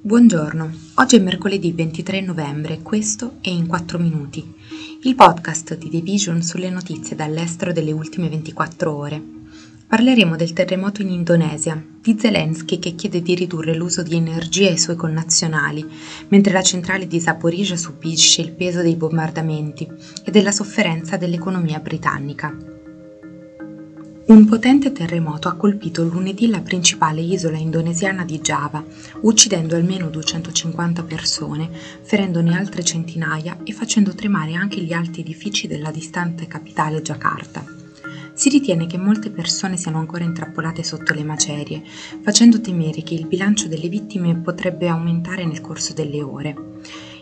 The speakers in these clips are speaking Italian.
Buongiorno, oggi è mercoledì 23 novembre questo è In 4 Minuti, il podcast di The Vision sulle notizie dall'estero delle ultime 24 ore. Parleremo del terremoto in Indonesia, di Zelensky che chiede di ridurre l'uso di energia ai suoi connazionali, mentre la centrale di Zaporizhia subisce il peso dei bombardamenti e della sofferenza dell'economia britannica. Un potente terremoto ha colpito lunedì la principale isola indonesiana di Java, uccidendo almeno 250 persone, ferendone altre centinaia e facendo tremare anche gli alti edifici della distante capitale Giacarta. Si ritiene che molte persone siano ancora intrappolate sotto le macerie, facendo temere che il bilancio delle vittime potrebbe aumentare nel corso delle ore.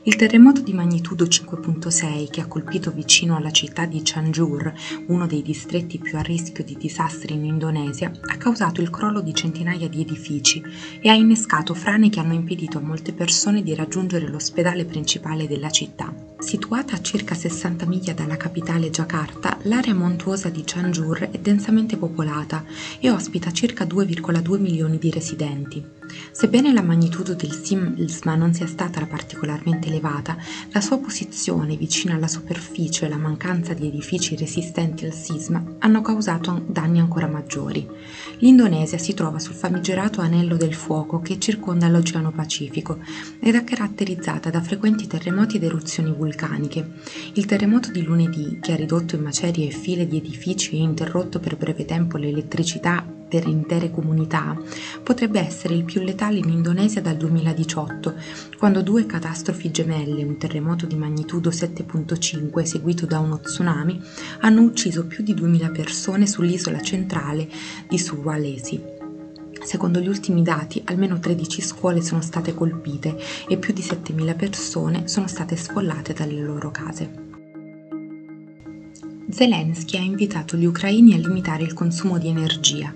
Il terremoto di magnitudo 5.6 che ha colpito vicino alla città di Cianjur, uno dei distretti più a rischio di disastri in Indonesia, ha causato il crollo di centinaia di edifici e ha innescato frane che hanno impedito a molte persone di raggiungere l'ospedale principale della città. Situata a circa 60 miglia dalla capitale Giacarta, l'area montuosa di Cianjur è densamente popolata e ospita circa 2,2 milioni di residenti. Sebbene la magnitudo del sisma non sia stata particolarmente elevata, la sua posizione vicino alla superficie e la mancanza di edifici resistenti al sisma hanno causato danni ancora maggiori. L'Indonesia si trova sul famigerato anello del fuoco che circonda l'Oceano Pacifico ed è caratterizzata da frequenti terremoti ed eruzioni vulcaniche. Il terremoto di lunedì, che ha ridotto in macerie e file di edifici e interrotto per breve tempo l'elettricità per intere comunità, potrebbe essere il più letale in Indonesia dal 2018, quando due catastrofi gemelle, un terremoto di magnitudo 7.5 seguito da uno tsunami, hanno ucciso più di 2000 persone sull'isola centrale di Sulawesi. Secondo gli ultimi dati, almeno 13 scuole sono state colpite e più di 7.000 persone sono state sfollate dalle loro case. Zelensky ha invitato gli ucraini a limitare il consumo di energia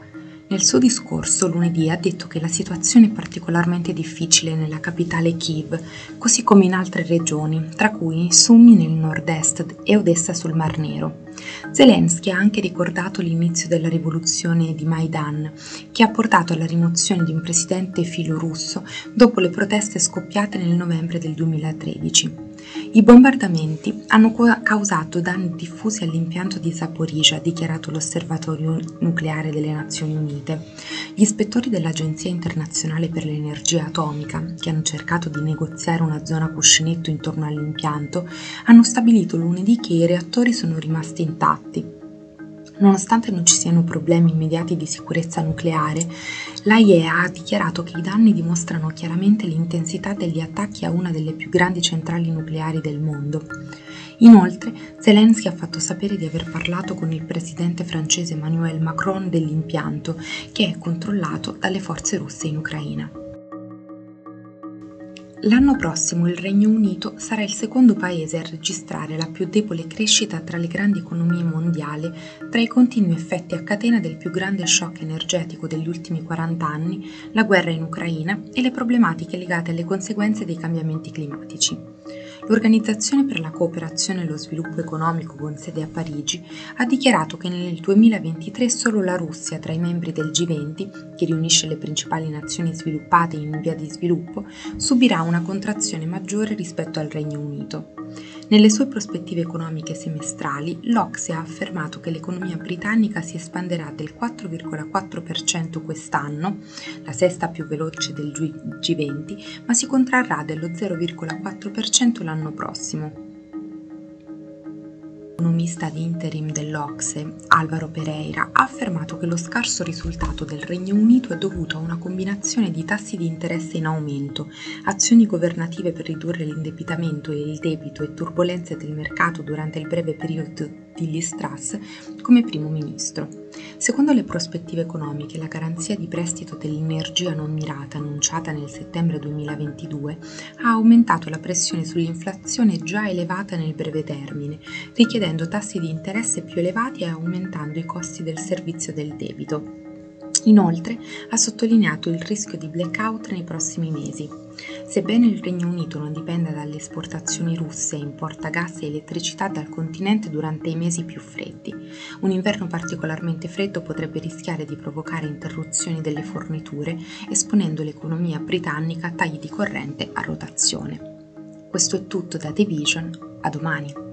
nel suo discorso lunedì ha detto che la situazione è particolarmente difficile nella capitale Kiev, così come in altre regioni, tra cui Sumi nel nord-est e Odessa sul Mar Nero. Zelensky ha anche ricordato l'inizio della rivoluzione di Maidan, che ha portato alla rimozione di un presidente filorusso dopo le proteste scoppiate nel novembre del 2013. I bombardamenti hanno causato danni diffusi all'impianto di Zaporizhia, ha dichiarato l'Osservatorio nucleare delle Nazioni Unite. Gli ispettori dell'Agenzia internazionale per l'energia atomica, che hanno cercato di negoziare una zona cuscinetto intorno all'impianto, hanno stabilito lunedì che i reattori sono rimasti intatti Nonostante non ci siano problemi immediati di sicurezza nucleare, l'AIEA ha dichiarato che i danni dimostrano chiaramente l'intensità degli attacchi a una delle più grandi centrali nucleari del mondo. Inoltre, Zelensky ha fatto sapere di aver parlato con il presidente francese Emmanuel Macron dell'impianto, che è controllato dalle forze russe in Ucraina. L'anno prossimo il Regno Unito sarà il secondo paese a registrare la più debole crescita tra le grandi economie mondiali tra i continui effetti a catena del più grande shock energetico degli ultimi 40 anni, la guerra in Ucraina e le problematiche legate alle conseguenze dei cambiamenti climatici. L'Organizzazione per la cooperazione e lo sviluppo economico con sede a Parigi ha dichiarato che nel 2023 solo la Russia, tra i membri del G20, che riunisce le principali nazioni sviluppate in via di sviluppo, subirà una contrazione maggiore rispetto al Regno Unito. Nelle sue prospettive economiche semestrali, l'Ocse ha affermato che l'economia britannica si espanderà del 4,4% quest'anno, la sesta più veloce del G20, ma si contrarrà dello 0,4% l'anno prossimo economista di interim dell'Ocse, Alvaro Pereira, ha affermato che lo scarso risultato del Regno Unito è dovuto a una combinazione di tassi di interesse in aumento, azioni governative per ridurre l'indebitamento e il debito e turbulenze del mercato durante il breve periodo di Liz Truss come primo ministro. Secondo le prospettive economiche, la garanzia di prestito dell'energia non mirata annunciata nel settembre 2022 ha aumentato la pressione sull'inflazione già elevata nel breve termine, richiedendo tassi di interesse più elevati e aumentando i costi del servizio del debito. Inoltre ha sottolineato il rischio di blackout nei prossimi mesi. Sebbene il Regno Unito non dipenda dalle esportazioni russe e importa gas e elettricità dal continente durante i mesi più freddi, un inverno particolarmente freddo potrebbe rischiare di provocare interruzioni delle forniture, esponendo l'economia britannica a tagli di corrente a rotazione. Questo è tutto da The Vision, a domani.